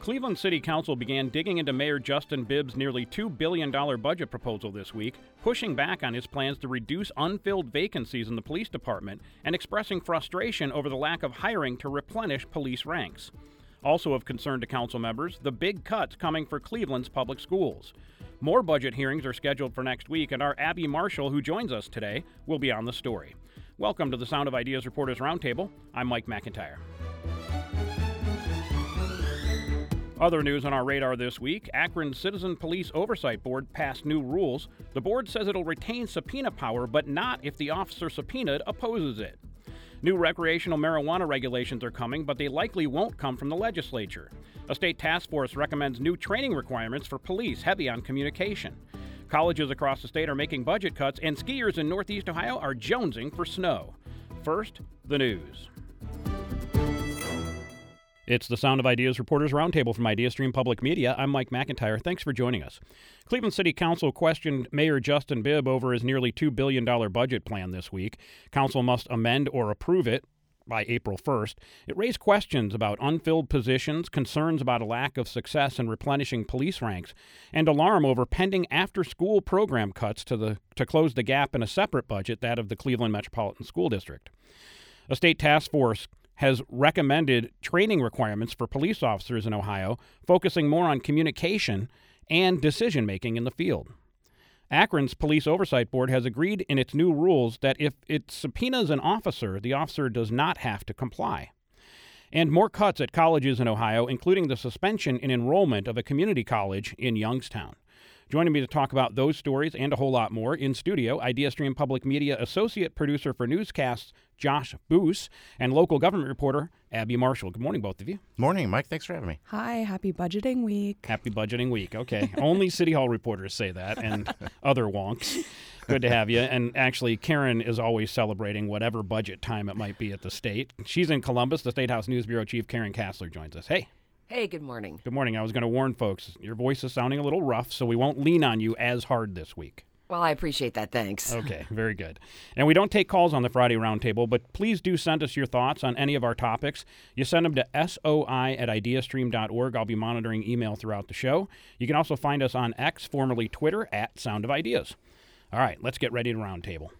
Cleveland City Council began digging into Mayor Justin Bibb's nearly $2 billion budget proposal this week, pushing back on his plans to reduce unfilled vacancies in the police department and expressing frustration over the lack of hiring to replenish police ranks. Also of concern to council members, the big cuts coming for Cleveland's public schools. More budget hearings are scheduled for next week, and our Abby Marshall, who joins us today, will be on the story. Welcome to the Sound of Ideas Reporters Roundtable. I'm Mike McIntyre. Other news on our radar this week Akron Citizen Police Oversight Board passed new rules. The board says it'll retain subpoena power, but not if the officer subpoenaed opposes it. New recreational marijuana regulations are coming, but they likely won't come from the legislature. A state task force recommends new training requirements for police, heavy on communication. Colleges across the state are making budget cuts, and skiers in Northeast Ohio are jonesing for snow. First, the news. It's the Sound of Ideas Reporters Roundtable from IdeaStream Public Media. I'm Mike McIntyre. Thanks for joining us. Cleveland City Council questioned Mayor Justin Bibb over his nearly $2 billion budget plan this week. Council must amend or approve it by April 1st. It raised questions about unfilled positions, concerns about a lack of success in replenishing police ranks, and alarm over pending after-school program cuts to the to close the gap in a separate budget, that of the Cleveland Metropolitan School District. A state task force has recommended training requirements for police officers in Ohio, focusing more on communication and decision making in the field. Akron's Police Oversight Board has agreed in its new rules that if it subpoenas an officer, the officer does not have to comply. And more cuts at colleges in Ohio, including the suspension in enrollment of a community college in Youngstown. Joining me to talk about those stories and a whole lot more in studio, IdeaStream Public Media Associate Producer for Newscasts, Josh Boos, and local government reporter, Abby Marshall. Good morning, both of you. Morning, Mike. Thanks for having me. Hi, happy budgeting week. Happy budgeting week. Okay. Only City Hall reporters say that and other wonks. Good to have you. And actually, Karen is always celebrating whatever budget time it might be at the state. She's in Columbus. The State House News Bureau Chief Karen Kasler joins us. Hey. Hey, good morning. Good morning. I was going to warn folks, your voice is sounding a little rough, so we won't lean on you as hard this week. Well, I appreciate that. Thanks. Okay, very good. And we don't take calls on the Friday Roundtable, but please do send us your thoughts on any of our topics. You send them to soi at ideastream.org. I'll be monitoring email throughout the show. You can also find us on X, formerly Twitter, at Sound of Ideas. All right, let's get ready to roundtable.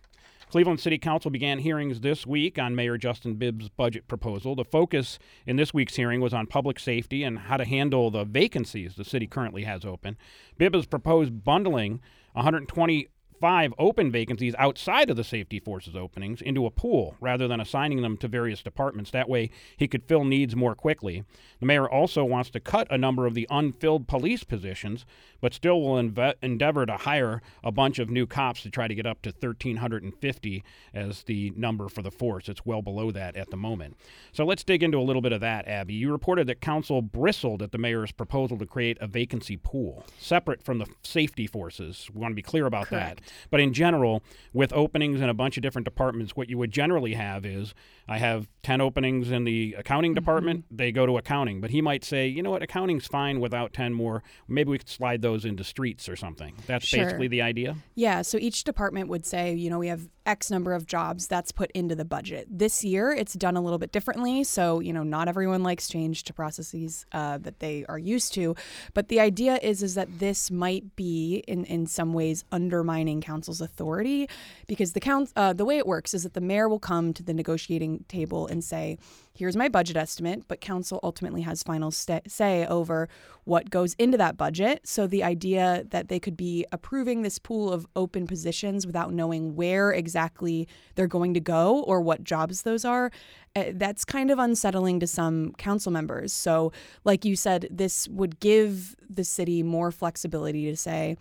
Cleveland City Council began hearings this week on Mayor Justin Bibb's budget proposal. The focus in this week's hearing was on public safety and how to handle the vacancies the city currently has open. Bibb has proposed bundling 120 five open vacancies outside of the safety forces openings into a pool rather than assigning them to various departments. That way, he could fill needs more quickly. The mayor also wants to cut a number of the unfilled police positions, but still will enve- endeavor to hire a bunch of new cops to try to get up to 1,350 as the number for the force. It's well below that at the moment. So let's dig into a little bit of that, Abby. You reported that council bristled at the mayor's proposal to create a vacancy pool separate from the safety forces. We want to be clear about Correct. that. But in general, with openings in a bunch of different departments, what you would generally have is I have 10 openings in the accounting department, they go to accounting. But he might say, you know what, accounting's fine without 10 more. Maybe we could slide those into streets or something. That's Sure. basically the idea. Yeah, so each department would say, you know, we have X number of jobs that's put into the budget. This year, it's done a little bit differently. So, you know, not everyone likes change to processes uh, that they are used to. But the idea is, is that this might be, in, in some ways, undermining council's authority because the count, uh, the way it works is that the mayor will come to the negotiating table and say, here's my budget estimate, but council ultimately has final sta say over what goes into that budget. So the idea that they could be approving this pool of open positions without knowing where exactly they're going to go or what jobs those are, uh, that's kind of unsettling to some council members. So, like you said, this would give the city more flexibility to say,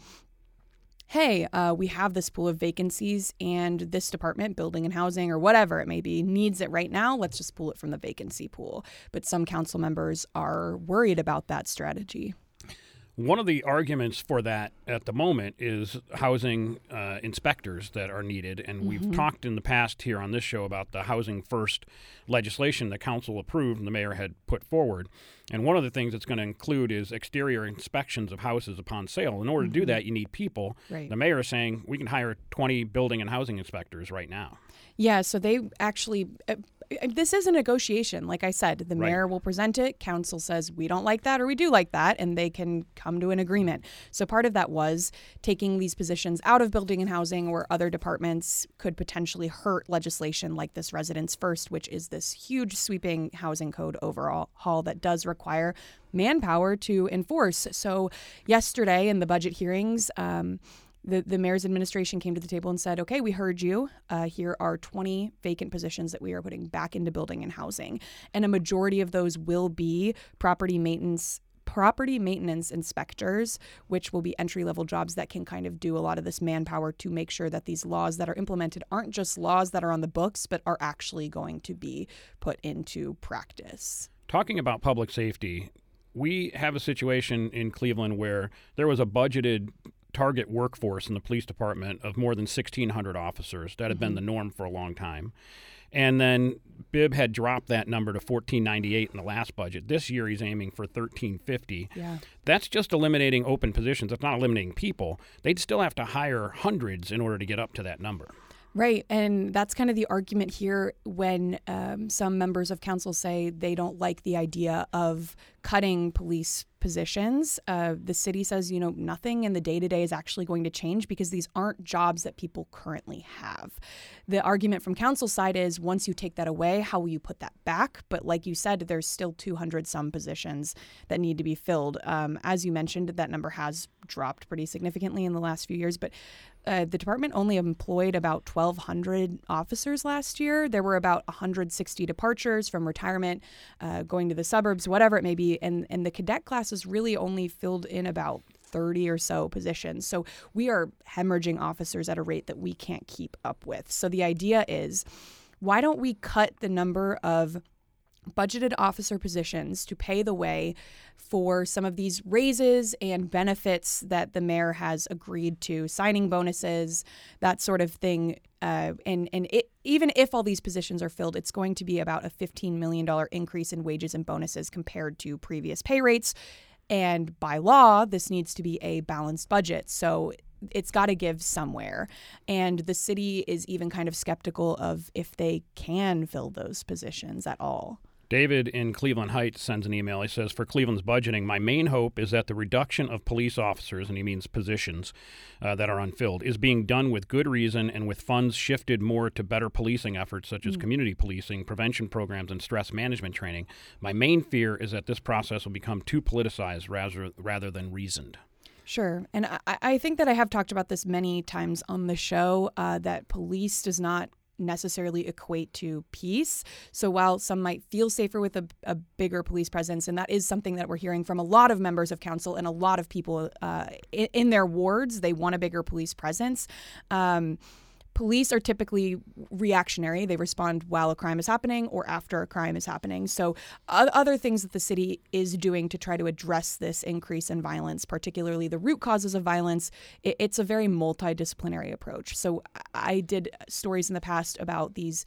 hey, uh, we have this pool of vacancies and this department, building and housing or whatever it may be, needs it right now. Let's just pull it from the vacancy pool. But some council members are worried about that strategy. One of the arguments for that at the moment is housing uh, inspectors that are needed. And we've talked in the past here on this show about the Housing First legislation the council approved and the mayor had put forward. And one of the things it's going to include is exterior inspections of houses upon sale. In order to do that, you need people. Right. The mayor is saying we can hire 20 building and housing inspectors right now. Yeah, so they actually, uh, this is a negotiation. Like I said, the Right. mayor will present it. Council says we don't like that or we do like that, and they can come to an agreement. So part of that was taking these positions out of building and housing, where other departments could potentially hurt legislation like this Residents First, which is this huge sweeping housing code overall haul that does require manpower to enforce. So yesterday in the budget hearings. Um, the, the mayor's administration came to the table and said, okay, we heard you. Uh, here are 20 vacant positions that we are putting back into building and housing. And a majority of those will be property maintenance. Property maintenance inspectors, which will be entry level jobs that can kind of do a lot of this manpower to make sure that these laws that are implemented aren't just laws that are on the books, but are actually going to be put into practice. Talking about public safety, we have a situation in Cleveland where there was a budgeted target workforce in the police department of more than 1,600 officers. That had been mm-hmm. the norm for a long time. And then Bibb had dropped that number to 1498 in the last budget. This year he's aiming for 1350. Yeah. That's just eliminating open positions. It's not eliminating people. They'd still have to hire hundreds in order to get up to that number. Right. And that's kind of the argument here when um, some members of council say they don't like the idea of cutting police positions. Uh, the city says, you know, nothing in the day to day is actually going to change because these aren't jobs that people currently have. The argument from council side is once you take that away, how will you put that back? But like you said, there's still 200 some positions that need to be filled. Um, as you mentioned, that number has dropped pretty significantly in the last few years. But uh, the department only employed about 1,200 officers last year. There were about 160 departures from retirement, uh, going to the suburbs, whatever it may be, and and the cadet classes really only filled in about 30 or so positions. So we are hemorrhaging officers at a rate that we can't keep up with. So the idea is, why don't we cut the number of budgeted officer positions to pay the way for some of these raises and benefits that the mayor has agreed to, signing bonuses, that sort of thing. Uh, and and it, even if all these positions are filled, it's going to be about a $15 million increase in wages and bonuses compared to previous pay rates. And by law, this needs to be a balanced budget. So it's got to give somewhere. And the city is even kind of skeptical of if they can fill those positions at all. David in Cleveland Heights sends an email. He says, For Cleveland's budgeting, my main hope is that the reduction of police officers, and he means positions uh, that are unfilled, is being done with good reason and with funds shifted more to better policing efforts such as community policing, prevention programs, and stress management training. My main fear is that this process will become too politicized rather, rather than reasoned. Sure. And I, I think that I have talked about this many times on the show uh, that police does not necessarily equate to peace. So while some might feel safer with a, a, bigger police presence, and that is something that we're hearing from a lot of members of council and a lot of people uh, in, in, their wards, they want a bigger police presence. Um, police are typically reactionary. They respond while a crime is happening or after a crime is happening. So, other things that the city is doing to try to address this increase in violence, particularly the root causes of violence, it's a very multidisciplinary approach. So, I did stories in the past about these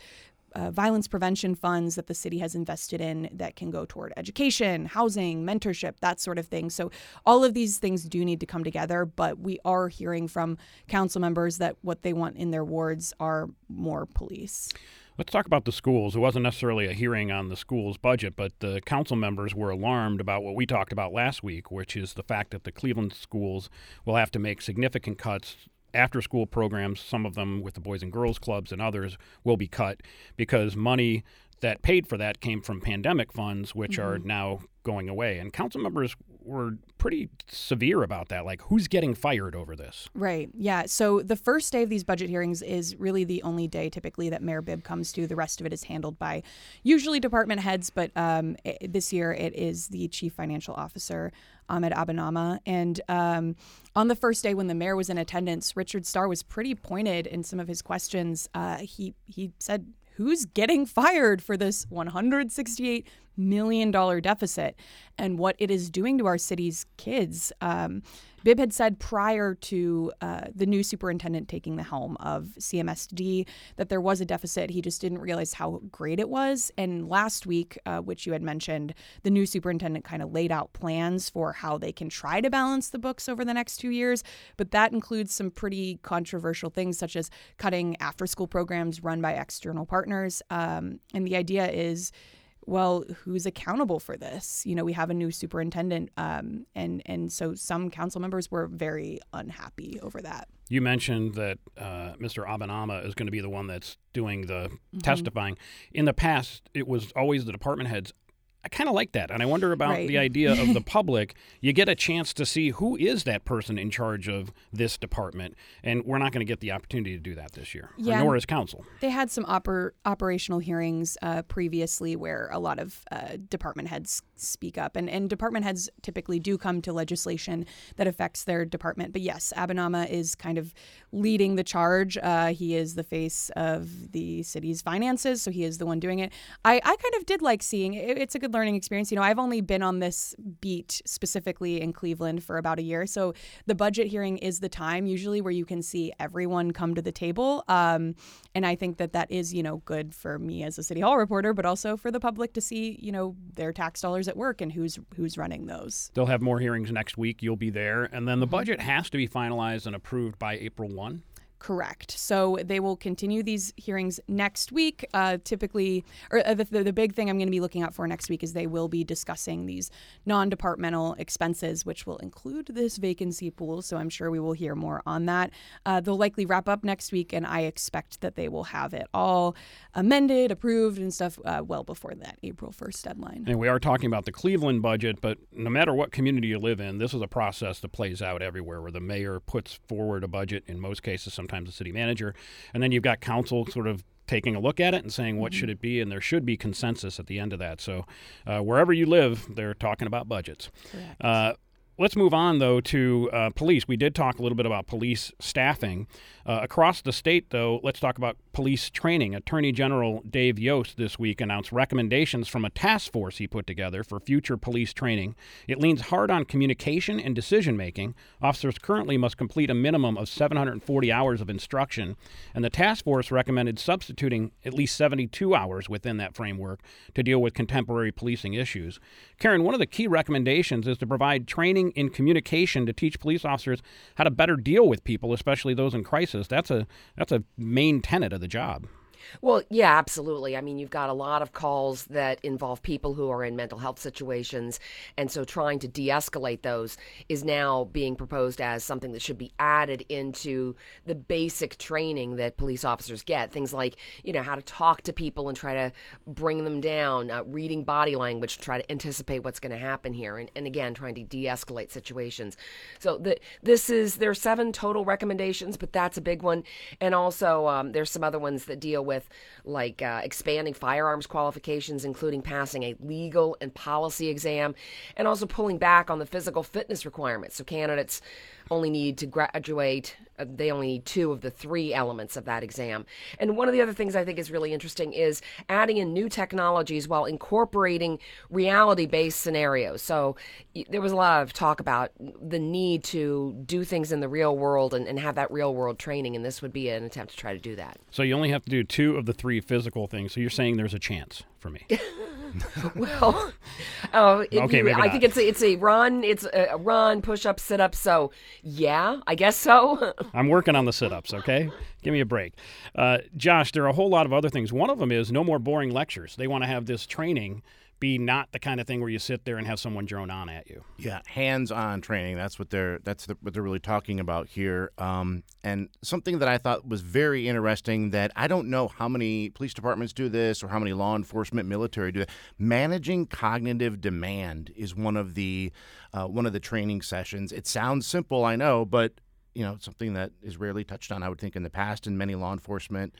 uh, violence prevention funds that the city has invested in that can go toward education, housing, mentorship, that sort of thing. So, all of these things do need to come together, but we are hearing from council members that what they want in their wards are more police. Let's talk about the schools. It wasn't necessarily a hearing on the school's budget, but the council members were alarmed about what we talked about last week, which is the fact that the Cleveland schools will have to make significant cuts after school programs, some of them with the Boys and Girls Clubs and others, will be cut because money that paid for that came from pandemic funds, which mm-hmm. are now going away. And council members were pretty severe about that. Like, who's getting fired over this? Right. Yeah. So the first day of these budget hearings is really the only day typically that Mayor Bibb comes to. The rest of it is handled by usually department heads, but um, it, this year it is the chief financial officer. Ahmed Abonamah. And um, on the first day when the mayor was in attendance, Richard Starr was pretty pointed in some of his questions. Uh, he he said who's getting fired for this $168 million dollar deficit and what it is doing to our city's kids. Um, Bibb had said prior to uh, the new superintendent taking the helm of CMSD that there was a deficit. He just didn't realize how great it was. And last week, uh, which you had mentioned, the new superintendent kind of laid out plans for how they can try to balance the books over the next two years. But that includes some pretty controversial things, such as cutting after school programs run by external partners. Um, and the idea is well, who's accountable for this? You know, we have a new superintendent, um, and and so some council members were very unhappy over that. You mentioned that uh, Mr. Abonamah is going to be the one that's doing the mm-hmm. testifying. In the past, it was always the department heads. I kind of like that. And I wonder about right. the idea of the public. You get a chance to see who is that person in charge of this department. And we're not going to get the opportunity to do that this year, yeah, nor is council. They had some oper- operational hearings uh, previously where a lot of uh, department heads speak up. And, and department heads typically do come to legislation that affects their department. But yes, Abonamah is kind of leading the charge. Uh, he is the face of the city's finances, so he is the one doing it. I, I kind of did like seeing it. It's a good learning experience. You know, I've only been on this beat specifically in Cleveland for about a year. So the budget hearing is the time usually where you can see everyone come to the table. Um, and I think that that is, you know, good for me as a City Hall reporter, but also for the public to see, you know, their tax dollars at work and who's who's running those. They'll have more hearings next week. You'll be there. And then the mm-hmm. budget has to be finalized and approved by April 1. Correct. So they will continue these hearings next week. Uh, typically, or uh, the, the big thing I'm going to be looking out for next week is they will be discussing these non departmental expenses, which will include this vacancy pool. So I'm sure we will hear more on that. Uh, they'll likely wrap up next week, and I expect that they will have it all amended, approved, and stuff uh, well before that April 1st deadline. And we are talking about the Cleveland budget, but no matter what community you live in, this is a process that plays out everywhere where the mayor puts forward a budget, in most cases, sometimes sometimes the city manager, and then you've got council sort of taking a look at it and saying what mm-hmm. should it be, and there should be consensus at the end of that. So uh, wherever you live, they're talking about budgets. Uh, let's move on though to uh, police. We did talk a little bit about police staffing. Uh, across the state, though, let's talk about police training. Attorney General Dave Yost this week announced recommendations from a task force he put together for future police training. It leans hard on communication and decision making. Officers currently must complete a minimum of 740 hours of instruction, and the task force recommended substituting at least 72 hours within that framework to deal with contemporary policing issues. Karen, one of the key recommendations is to provide training in communication to teach police officers how to better deal with people, especially those in crisis that's a that's a main tenet of the job. Well, yeah, absolutely. I mean, you've got a lot of calls that involve people who are in mental health situations. And so trying to de escalate those is now being proposed as something that should be added into the basic training that police officers get. Things like, you know, how to talk to people and try to bring them down, uh, reading body language to try to anticipate what's going to happen here. And, and again, trying to de escalate situations. So the, this is, there are seven total recommendations, but that's a big one. And also, um, there's some other ones that deal with with like uh, expanding firearms qualifications, including passing a legal and policy exam, and also pulling back on the physical fitness requirements. So candidates only need to graduate, uh, they only need two of the three elements of that exam. And one of the other things I think is really interesting is adding in new technologies while incorporating reality based scenarios. So there was a lot of talk about the need to do things in the real world and, and have that real world training, and this would be an attempt to try to do that. So you only have to do two of the three physical things. So you're saying there's a chance for me. well, oh, okay, you, I think it's a, it's a run. It's a, run, push up, sit up. So yeah, I guess so. I'm working on the sit ups. Okay, give me a break, uh, Josh. There are a whole lot of other things. One of them is no more boring lectures. They want to have this training be not the kind of thing where you sit there and have someone drone on at you. Yeah, hands-on training. That's what they're that's the, what they're really talking about here. Um, and something that I thought was very interesting that I don't know how many police departments do this or how many law enforcement, military do it. Managing cognitive demand is one of the uh, one of the training sessions. It sounds simple, I know, but you know something that is rarely touched on. I would think in the past in many law enforcement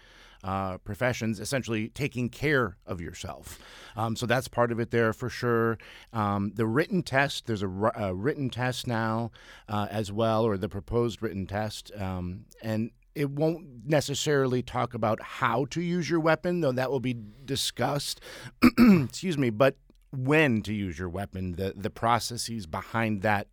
uh, professions, essentially taking care of yourself. Um, so that's part of it there for sure. Um, the written test, there's a, written test now uh, as well, or the proposed written test. Um, and it won't necessarily talk about how to use your weapon, though that will be discussed. Excuse me, but when to use your weapon, the the processes behind that,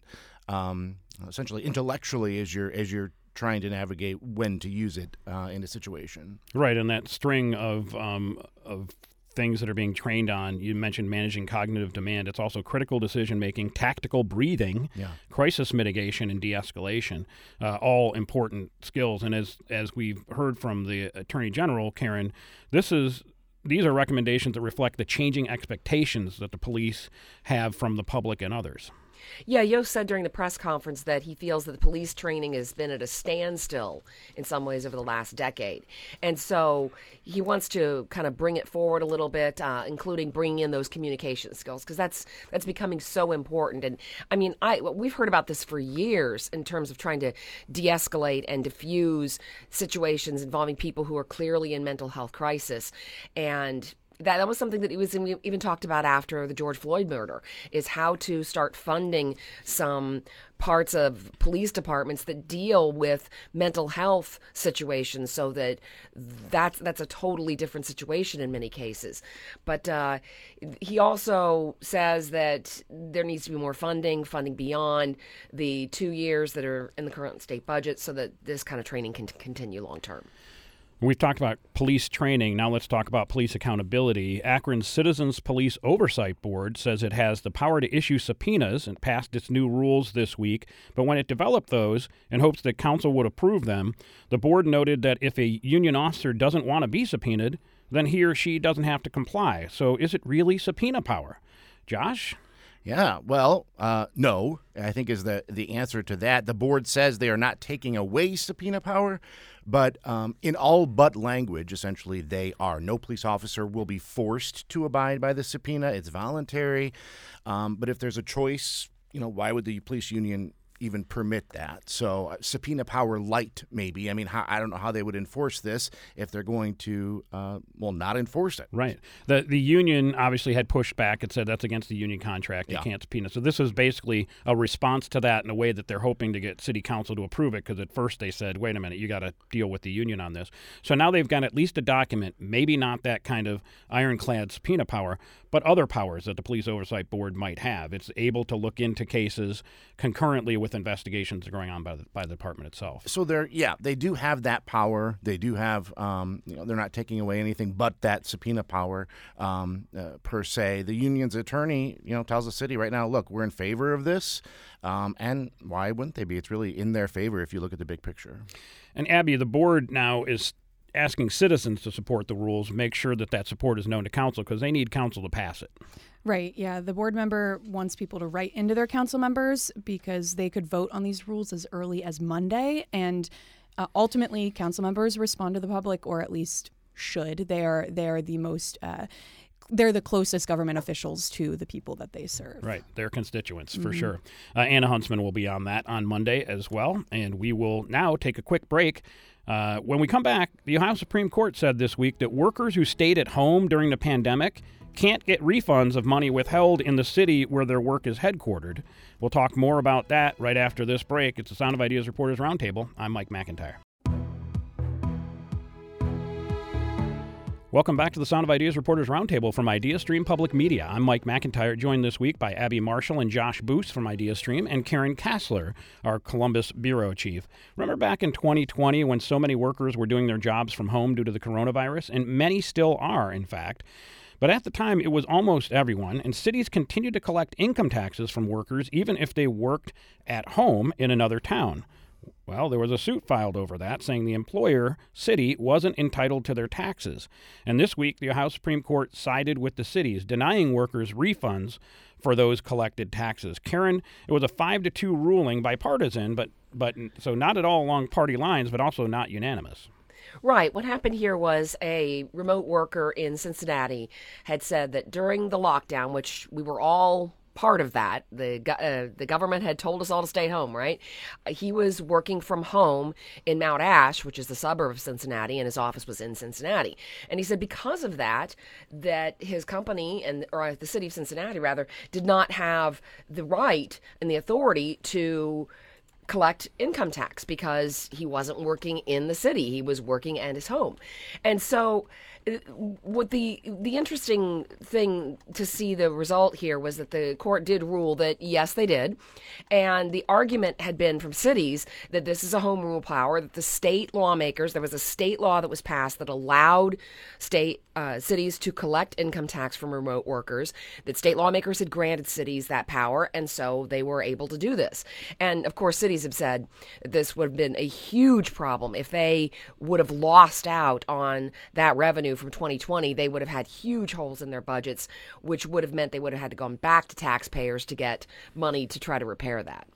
um, essentially intellectually, as you're as you're trying to navigate when to use it uh, in a situation. Right, and that string of um, of things that are being trained on. You mentioned managing cognitive demand. It's also critical decision making, tactical breathing, Yeah. crisis mitigation, and de-escalation. Uh, all important skills. And as as we've heard from the Attorney General, Karen, this is. These are recommendations that reflect the changing expectations that the police have from the public and others. Yeah, Yost said during the press conference that he feels that the police training has been at a standstill in some ways over the last decade. And so he wants to kind of bring it forward a little bit, uh, including bringing in those communication skills, because that's that's becoming so important. And I mean, I we've heard about this for years in terms of trying to de-escalate and diffuse situations involving people who are clearly in mental health crisis. And that, that was something that he was even talked about after the George Floyd murder is how to start funding some parts of police departments that deal with mental health situations so that that's that's a totally different situation in many cases. But uh, he also says that there needs to be more funding funding beyond the two years that are in the current state budget so that this kind of training can continue long term We've talked about police training. Now let's talk about police accountability. Akron's Citizens Police Oversight Board says it has the power to issue subpoenas and passed its new rules this week. But when it developed those in hopes that council would approve them, the board noted that if a union officer doesn't want to be subpoenaed, then he or she doesn't have to comply. So is it really subpoena power? Josh? Yeah, well, uh, no, I think is the the answer to that. The board says they are not taking away subpoena power, but um, in all but language, essentially, they are. No police officer will be forced to abide by the subpoena. It's voluntary. Um, but if there's a choice, you know, why would the police union even permit that. So uh, subpoena power light, maybe. I mean, how, I don't know how they would enforce this if they're going to, uh, well, not enforce it. Right. The the union obviously had pushed back and said that's against the union contract. They Yeah. can't subpoena. So this is basically a response to that in a way that they're hoping to get city council to approve it because at first they said, wait a minute, you got to deal with the union on this. So now they've got at least a document, maybe not that kind of ironclad subpoena power, but other powers that the police oversight board might have. It's able to look into cases concurrently with investigations going on by the, by the department itself. So they're yeah they do have that power. They do have um, you know they're not taking away anything but that subpoena power um, uh, per se. The union's attorney you know tells the city right now, look, we're in favor of this, um, and why wouldn't they be? It's really in their favor if you look at the big picture. And Abby, the board now is asking citizens to support the rules, make sure that that support is known to council because they need council to pass it. Right. Yeah. The board member wants people to write into their council members because they could vote on these rules as early as Monday. And uh, ultimately, council members respond to the public, or at least should. They are they are the most. Uh, they're the closest government officials to the people that they serve. Right, their constituents for sure. Uh, Anna Huntsman will be on that on Monday as well, and we will now take a quick break. Uh, when we come back, the Ohio Supreme Court said this week that workers who stayed at home during the pandemic can't get refunds of money withheld in the city where their work is headquartered. We'll talk more about that right after this break. It's the Sound of Ideas Reporters Roundtable. I'm Mike McIntyre. Welcome back to the Sound of Ideas Reporters Roundtable from IdeaStream Public Media. I'm Mike McIntyre, joined this week by Abby Marshall and Josh Boos from IdeaStream and Karen Kasler, our Columbus Bureau Chief. Remember back in 2020 when so many workers were doing their jobs from home due to the coronavirus? And many still are, in fact. But at the time, it was almost everyone, and cities continued to collect income taxes from workers even if they worked at home in another town. Well, there was a suit filed over that, saying the employer, city, wasn't entitled to their taxes. And this week, the Ohio Supreme Court sided with the cities, denying workers refunds for those collected taxes. Karen, it was a five to two ruling, bipartisan, but but so not at all along party lines, but also not unanimous. Right. What happened here was a remote worker in Cincinnati had said that during the lockdown, which we were all part of that, the uh, the government had told us all to stay home. Right. Uh, He was working from home in Mount Ash, which is the suburb of Cincinnati, and his office was in Cincinnati. And he said because of that, that his company and or uh, the city of Cincinnati rather did not have the right and the authority to collect income tax because he wasn't working in the city. He was working at his home. And so what the the interesting thing to see the result here was that the court did rule that yes they did. And the argument had been from cities that this is a home rule power that the state lawmakers there was a state law that was passed that allowed state uh, cities to collect income tax from remote workers that state lawmakers had granted cities that power and so they were able to do this. And of course cities have said this would have been a huge problem if they would have lost out on that revenue from 2020, they would have had huge holes in their budgets, which would have meant they would have had to go back to taxpayers to get money to try to repair that.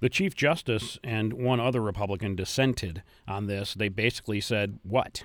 The Chief Justice and one other Republican dissented on this. They basically said, what?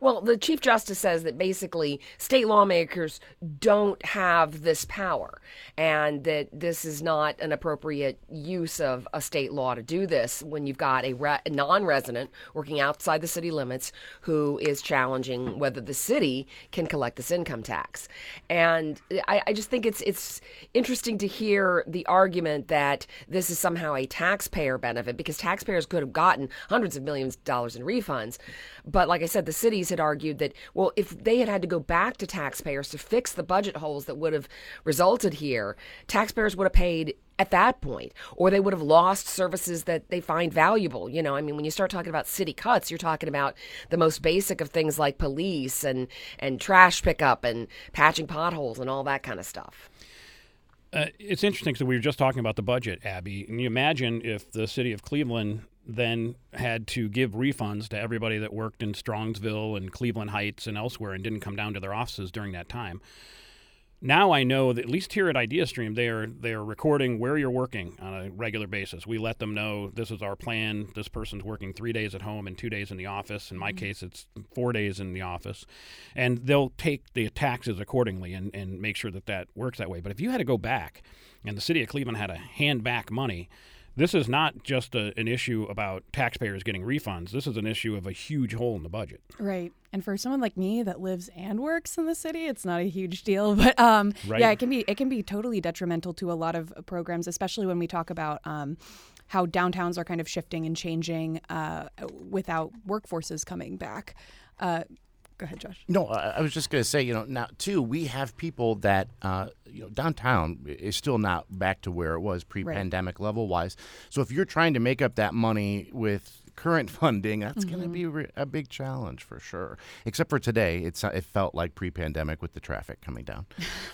Well, the Chief Justice says that basically state lawmakers don't have this power and that this is not an appropriate use of a state law to do this when you've got a re- non resident working outside the city limits who is challenging whether the city can collect this income tax. And I, I just think it's, it's interesting to hear the argument that this is somehow a taxpayer benefit because taxpayers could have gotten hundreds of millions of dollars in refunds. But like I said, the cities had argued that, well, if they had had to go back to taxpayers to fix the budget holes that would have resulted here, taxpayers would have paid at that point, or they would have lost services that they find valuable. You know, I mean, when you start talking about city cuts, you're talking about the most basic of things like police and, and trash pickup and patching potholes and all that kind of stuff. Uh, it's interesting because we were just talking about the budget, Abby. And you imagine if the city of Cleveland then had to give refunds to everybody that worked in Strongsville and Cleveland Heights and elsewhere and didn't come down to their offices during that time. Now I know that at least here at IdeaStream, they are they are recording where you're working on a regular basis. We let them know this is our plan. This person's working three days at home and two days in the office. In my mm-hmm. case, it's four days in the office, and they'll take the taxes accordingly and, and make sure that that works that way. But if you had to go back, and the city of Cleveland had to hand back money, this is not just a, an issue about taxpayers getting refunds. This is an issue of a huge hole in the budget. Right. And for someone like me that lives and works in the city, it's not a huge deal. But um, right. yeah, it can be it can be totally detrimental to a lot of programs, especially when we talk about um, how downtowns are kind of shifting and changing uh, without workforces coming back. Uh, Go ahead, Josh. No, I was just going to say, you know, now too, we have people that, uh, you know, downtown is still not back to where it was pre-pandemic right. level wise. So if you're trying to make up that money with current funding, that's mm-hmm. going to be re- a big challenge for sure. Except for today, it's it felt like pre-pandemic with the traffic coming down,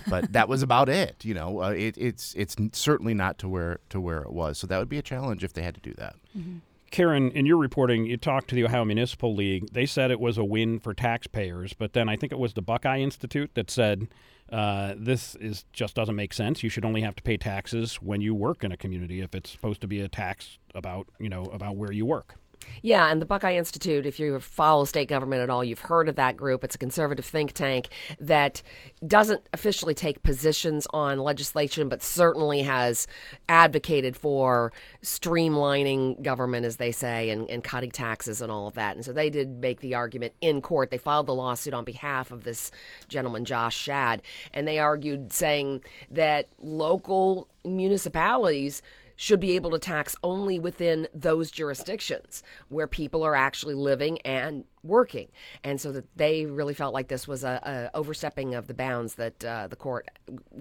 but that was about it. You know, uh, it, it's it's certainly not to where to where it was. So that would be a challenge if they had to do that. Mm-hmm. Karen, in your reporting, you talked to the Ohio Municipal League. They said it was a win for taxpayers, but then I think it was the Buckeye Institute that said uh, this is just doesn't make sense. You should only have to pay taxes when you work in a community if it's supposed to be a tax about you know about where you work. Yeah, and the Buckeye Institute, if you follow state government at all, you've heard of that group. It's a conservative think tank that doesn't officially take positions on legislation, but certainly has advocated for streamlining government, as they say, and, and cutting taxes and all of that. And so they did make the argument in court. They filed the lawsuit on behalf of this gentleman, Josh Schaad, and they argued saying that local municipalities should be able to tax only within those jurisdictions where people are actually living and working, and so that they really felt like this was a, a overstepping of the bounds that uh, the court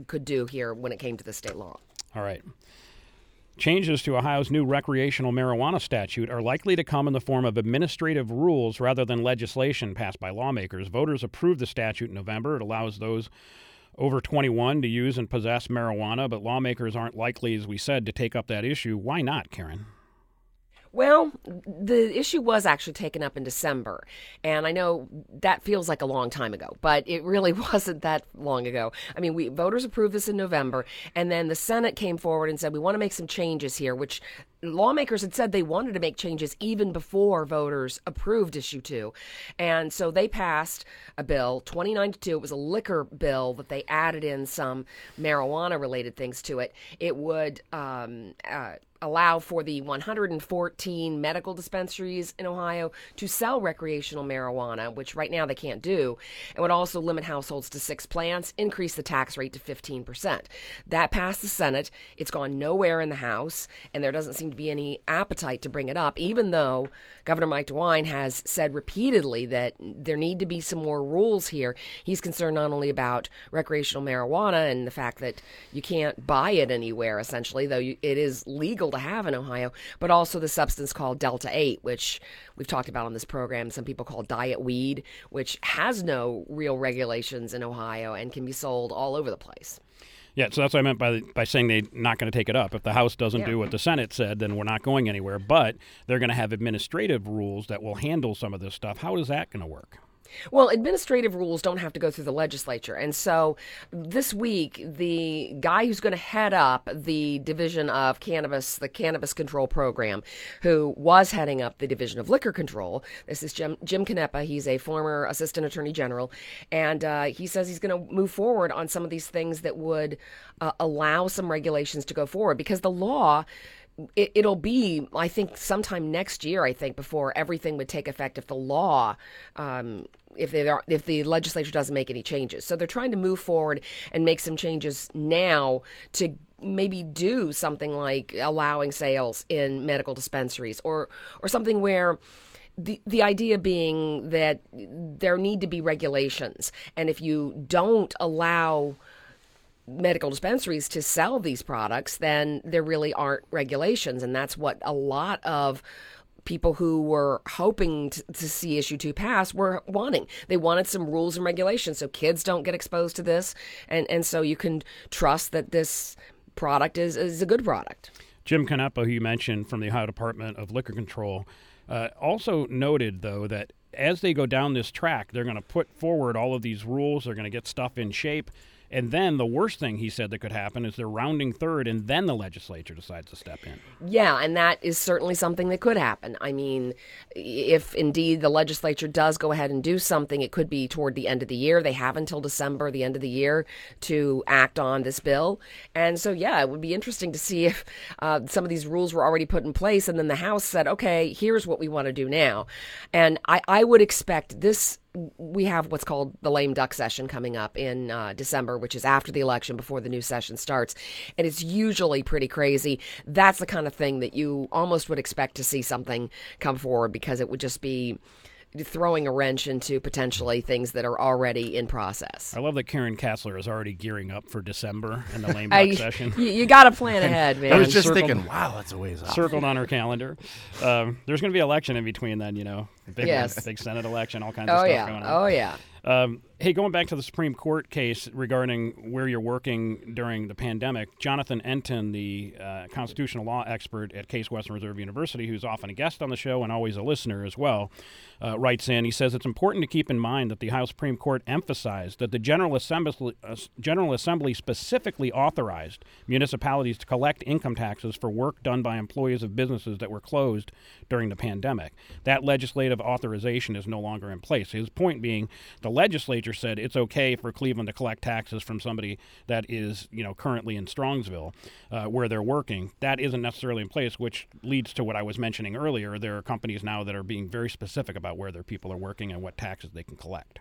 could do here when it came to the state law. All right. Changes to Ohio's new recreational marijuana statute are likely to come in the form of administrative rules rather than legislation passed by lawmakers. Voters approved the statute in November. It allows those over 21 to use and possess marijuana, but lawmakers aren't likely, as we said, to take up that issue. Why not, Karen? Well, the issue was actually taken up in December. And I know that feels like a long time ago, but it really wasn't that long ago. I mean, we voters approved this in November, and then the Senate came forward and said, we want to make some changes here, which lawmakers had said they wanted to make changes even before voters approved issue 2 and so they passed a bill 29 to 2 it was a liquor bill that they added in some marijuana related things to it it would um, uh, allow for the 114 medical dispensaries in Ohio to sell recreational marijuana, which right now they can't do, and would also limit households to six plants, increase the tax rate to 15%. That passed the Senate. It's gone nowhere in the House, and there doesn't seem to be any appetite to bring it up, even though Governor Mike DeWine has said repeatedly that there need to be some more rules here. He's concerned not only about recreational marijuana and the fact that you can't buy it anywhere, essentially, though you, it is legal to have in Ohio, but also the substance called Delta 8, which we've talked about on this program. Some people call diet weed, which has no real regulations in Ohio and can be sold all over the place. Yeah, so that's what I meant by by saying they're not going to take it up. If the House doesn't Yeah. do what the Senate said, then we're not going anywhere. But they're going to have administrative rules that will handle some of this stuff. How is that going to work? Well, administrative rules don't have to go through the legislature. And so this week, the guy who's going to head up the Division of Cannabis, the Cannabis Control Program, who was heading up the Division of Liquor Control, this is Jim, Jim Canepa. He's a former Assistant Attorney General. And uh, he says he's going to move forward on some of these things that would uh, allow some regulations to go forward because the law it, it'll be, I think, sometime next year. I think before everything would take effect if the law, um, if they are, if the legislature doesn't make any changes. So they're trying to move forward and make some changes now to maybe do something like allowing sales in medical dispensaries or or something where the the idea being that there need to be regulations and if you don't allow medical dispensaries to sell these products, then there really aren't regulations. And that's what a lot of people who were hoping to, to see issue 2 pass were wanting. They wanted some rules and regulations so kids don't get exposed to this and and so you can trust that this product is is a good product. Jim Canepa, who you mentioned from the Ohio Department of Liquor Control, uh, also noted, though, that as they go down this track, they're going to put forward all of these rules. They're going to get stuff in shape. And then the worst thing he said that could happen is they're rounding third, and then the legislature decides to step in. Yeah, and that is certainly something that could happen. I mean, if indeed the legislature does go ahead and do something, it could be toward the end of the year. They have until December, the end of the year, to act on this bill. And so, yeah, it would be interesting to see if uh, some of these rules were already put in place, and then the House said, okay, here's what we want to do now. And I, I would expect this we have what's called the lame duck session coming up in uh, December, which is after the election before the new session starts. And it's usually pretty crazy. That's the kind of thing that you almost would expect to see something come forward because it would just be throwing a wrench into potentially things that are already in process. I love that Karen Kasler is already gearing up for December and the lame duck session. You, you got to plan ahead, man. I was just circled- thinking, wow, that's a ways off. Circled on her calendar. Um, there's going to be election in between then, you know. Big, Yes. big Senate election, all kinds of oh stuff yeah, going on. oh yeah. Um, hey, going back to the Supreme Court case regarding where you're working during the pandemic, Jonathan Entin, the uh, constitutional law expert at Case Western Reserve University, who's often a guest on the show and always a listener as well, uh, writes in. He says it's important to keep in mind that the Ohio Supreme Court emphasized that the General Assembly, uh, General Assembly specifically authorized municipalities to collect income taxes for work done by employees of businesses that were closed during the pandemic. That legislative authorization is no longer in place. His point being, the legislature said it's okay for Cleveland to collect taxes from somebody that is, you know, currently in Strongsville, uh, where they're working. That isn't necessarily in place, which leads to what I was mentioning earlier. There are companies now that are being very specific about where their people are working and what taxes they can collect.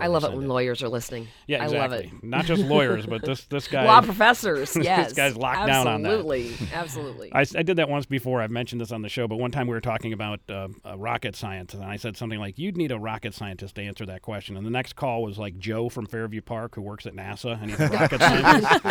I love it when lawyers are listening. Yeah, exactly. I love it. Not just lawyers, but this this guy. Law professors, yes. This guy's locked down on that. Absolutely, absolutely. I, I did that once before. I've mentioned this on the show, but one time we were talking about uh, uh, rocket science, and I said something like, "You'd need a rocket scientist to answer that question." And the next call was like Joe from Fairview Park, who works at NASA, and he's a rocket scientist.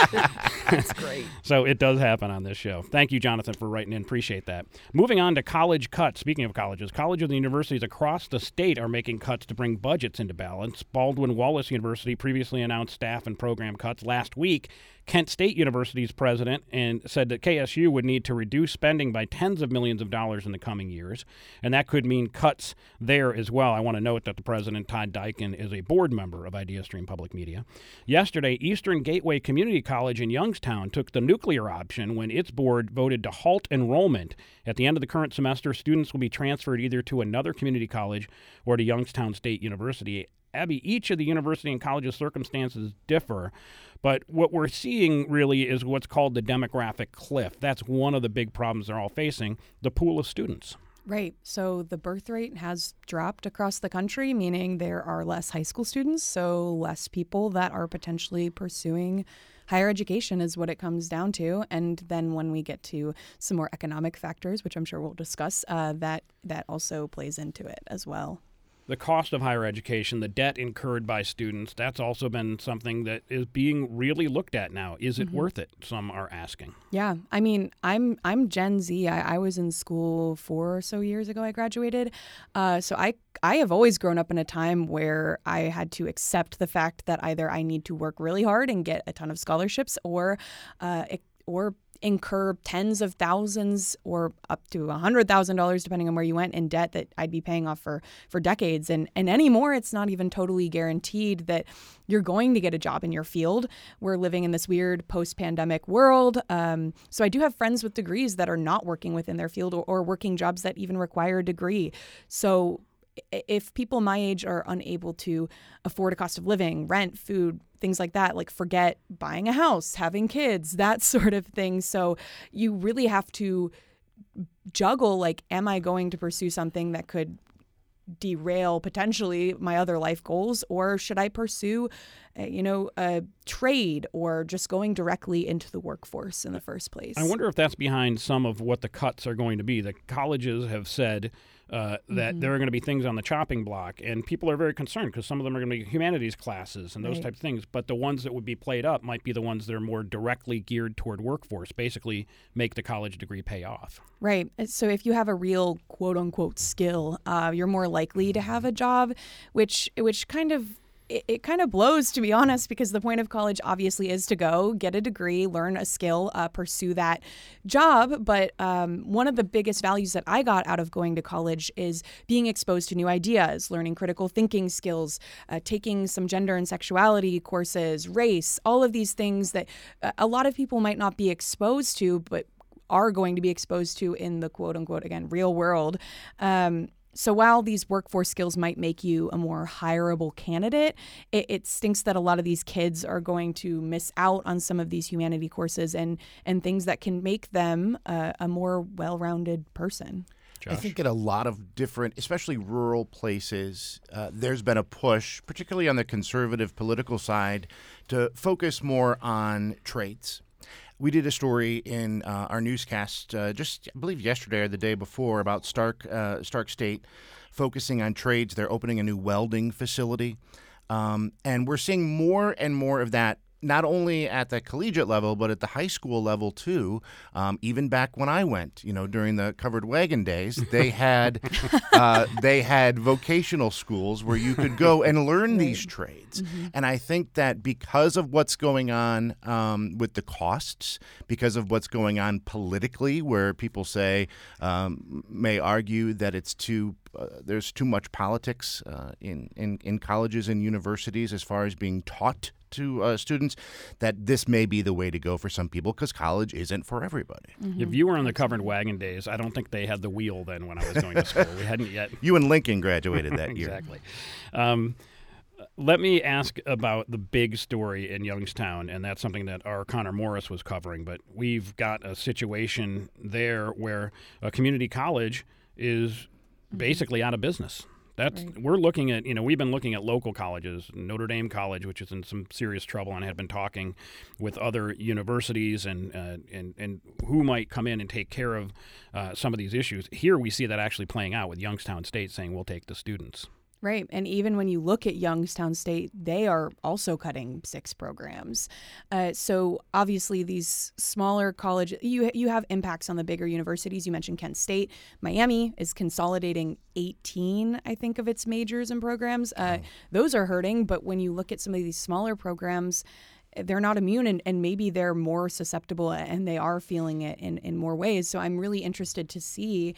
That's great. So it does happen on this show. Thank you, Jonathan, for writing in. Appreciate that. Moving on to college cuts. Speaking of colleges, colleges and universities across the state are making cuts to bring budgets into balance. Baldwin Wallace University previously announced staff and program cuts last week. Kent State University's president and said that KSU would need to reduce spending by tens of millions of dollars in the coming years, and that could mean cuts there as well. I want to note that the president, Todd Diacon, is a board member of IdeaStream Public Media. Yesterday, Eastern Gateway Community College in Youngstown took the nuclear option when its board voted to halt enrollment. At the end of the current semester, students will be transferred either to another community college or to Youngstown State University. Abby, each of the university and college's circumstances differ, but what we're seeing really is what's called the demographic cliff. That's one of the big problems they're all facing the pool of students. Right. So the birth rate has dropped across the country, meaning there are less high school students, so less people that are potentially pursuing higher education is what it comes down to. And then when we get to some more economic factors, which I'm sure we'll discuss, uh, that that also plays into it as well the cost of higher education, the debt incurred by students, that's also been something that is being really looked at now. Is it mm-hmm. worth it? Some are asking. Yeah, I mean, I'm I'm Gen Z. I, I was in school four or so years ago. I graduated, uh, so I I have always grown up in a time where I had to accept the fact that either I need to work really hard and get a ton of scholarships, or uh, or incur tens of thousands or up to a hundred thousand dollars depending on where you went in debt that I'd be paying off for for decades. And and anymore it's not even totally guaranteed that you're going to get a job in your field. We're living in this weird post-pandemic world. Um, so I do have friends with degrees that are not working within their field or, or working jobs that even require a degree. So if people my age are unable to afford a cost of living, rent, food, things like that, like forget buying a house, having kids, that sort of thing. So you really have to juggle like, am I going to pursue something that could derail potentially my other life goals or should i pursue uh, you know a trade or just going directly into the workforce in the first place i wonder if that's behind some of what the cuts are going to be the colleges have said uh, that mm-hmm. there are going to be things on the chopping block, and people are very concerned because some of them are going to be humanities classes and those right. type of things. But the ones that would be played up might be the ones that are more directly geared toward workforce, basically make the college degree pay off. Right. Uh, so if you have a real quote unquote skill, uh, you're more likely to have a job, which which kind of it, it kind of blows, to be honest, because the point of college obviously is to go get a degree, learn a skill, uh, pursue that job. But um, one of the biggest values that I got out of going to college is being exposed to new ideas, learning critical thinking skills, uh, taking some gender and sexuality courses, race, all of these things that uh, a lot of people might not be exposed to, but are going to be exposed to in the quote unquote again real world. Um, so while these workforce skills might make you a more hireable candidate, it, it, stinks that a lot of these kids are going to miss out on some of these humanity courses and and things that can make them uh, a more well-rounded person. Josh. I think in a lot of different, especially rural places, uh, there's been a push, particularly on the conservative political side, to focus more on trades we did a story in uh, our newscast uh, just, I believe, yesterday or the day before about Stark uh, Stark State focusing on trades. They're opening a new welding facility, um, and we're seeing more and more of that not only at the collegiate level, but at the high school level too. Um, even back when I went, you know, during the covered wagon days, they had uh, they had vocational schools where you could go and learn these trades. Mm-hmm. And I think that because of what's going on um, with the costs, because of what's going on politically, where people say um, may argue that it's too uh, there's too much politics uh, in, in in colleges and universities as far as being taught to uh, students that this may be the way to go for some people because college isn't for everybody. Mm-hmm. If you were on the covered wagon days, I don't think they had the wheel then when I was going to school. we hadn't yet. You and Lincoln graduated that year. exactly. Um, let me ask about the big story in Youngstown, and that's something that our Connor Morris was covering. But we've got a situation there where a community college is mm-hmm. basically out of business. That's right. we're looking at. You know, we've been looking at local colleges, Notre Dame College, which is in some serious trouble, and had been talking with other universities and uh, and and who might come in and take care of uh, some of these issues. Here, we see that actually playing out with Youngstown State saying we'll take the students. Right. And even when you look at Youngstown State, they are also cutting six programs. Uh, so obviously, these smaller colleges, you, you have impacts on the bigger universities. You mentioned Kent State. Miami is consolidating 18, I think, of its majors and programs. Uh, oh. Those are hurting. But when you look at some of these smaller programs, they're not immune and, and maybe they're more susceptible and they are feeling it in, in more ways. So I'm really interested to see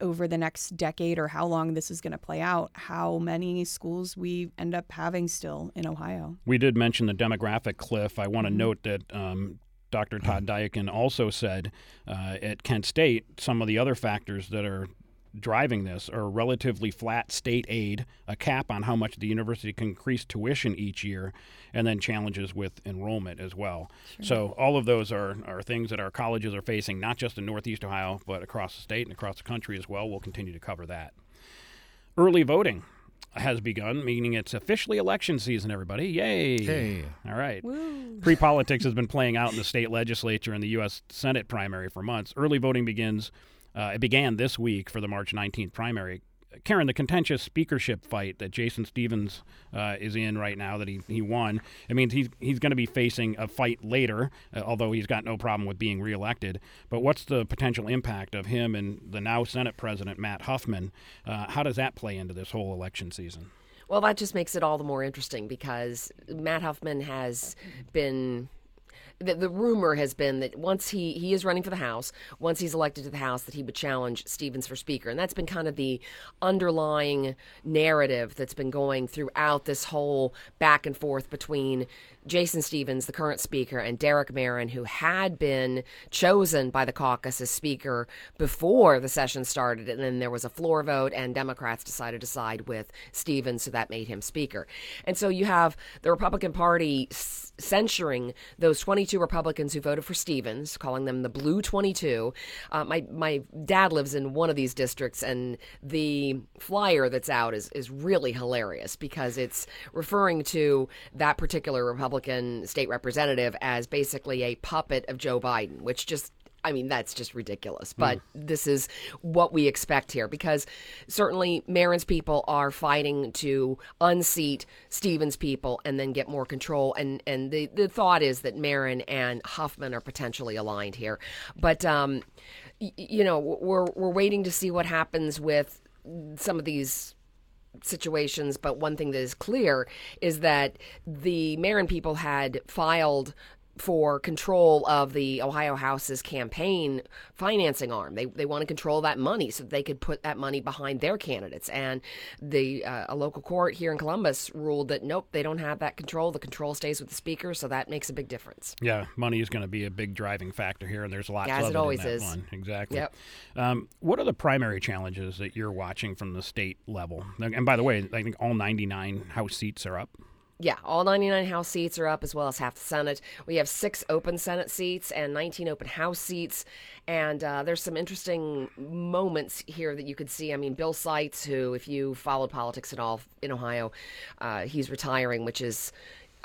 over the next decade or how long this is going to play out, how many schools we end up having still in Ohio. We did mention the demographic cliff. I want to mm-hmm. note that um, Dr. Todd Diacon also said uh, at Kent State some of the other factors that are driving this are relatively flat state aid, a cap on how much the university can increase tuition each year, and then challenges with enrollment as well. Sure. So all of those are, are things that our colleges are facing, not just in Northeast Ohio, but across the state and across the country as well. We'll continue to cover that. Early voting. has begun, meaning it's officially election season, everybody. Yay! Hey. All right. Pre politics has been playing out in the state legislature and the U.S. Senate primary for months. Early voting begins. Uh, it began this week for the March 19th primary. Karen, the contentious speakership fight that Jason Stephens uh, is in right now, that he, he won, it means he's, he's going to be facing a fight later, uh, although he's got no problem with being reelected. But what's the potential impact of him and the now Senate President, Matt Huffman? Uh, how does that play into this whole election season? Well, that just makes it all the more interesting because Matt Huffman has been the, the rumor has been that once he he is running for the House, once he's elected to the House, that he would challenge Stephens for Speaker, and that's been kind of the underlying narrative that's been going throughout this whole back and forth between Jason Stephens, the current Speaker, and Derek Merrin, who had been chosen by the caucus as Speaker before the session started, and then there was a floor vote, and Democrats decided to side with Stephens, so that made him Speaker. And so you have the Republican Party censuring those 22 Republicans who voted for Stephens, calling them the Blue 22. Uh, my my dad lives in one of these districts, and the flyer that's out is is really hilarious because it's referring to that particular Republican state representative as basically a puppet of Joe Biden, which just I mean, that's just ridiculous. But mm. this is what we expect here because certainly Merrin's people are fighting to unseat Stephens' people and then get more control. And, and the, the thought is that Merrin and Huffman are potentially aligned here. But, um, y- you know, we're, we're waiting to see what happens with some of these situations, but one thing that is clear is that the Merrin people had filed for control of the Ohio House's campaign financing arm. They, they want to control that money so that they could put that money behind their candidates. And the uh, a local court here in Columbus ruled that nope, they don't have that control. The control stays with the speaker, so that makes a big difference. Yeah, money is going to be a big driving factor here, and there's lots As of it, always in that is. one. Exactly. Yep. Um, what are the primary challenges that you're watching from the state level? And by the way, I think all 99 House seats are up. Yeah, all 99 House seats are up as well as half the Senate. We have six open Senate seats and 19 open House seats. And uh, there's some interesting moments here that you could see. I mean, Bill Seitz, who, if you followed politics at all in Ohio, uh, he's retiring, which is.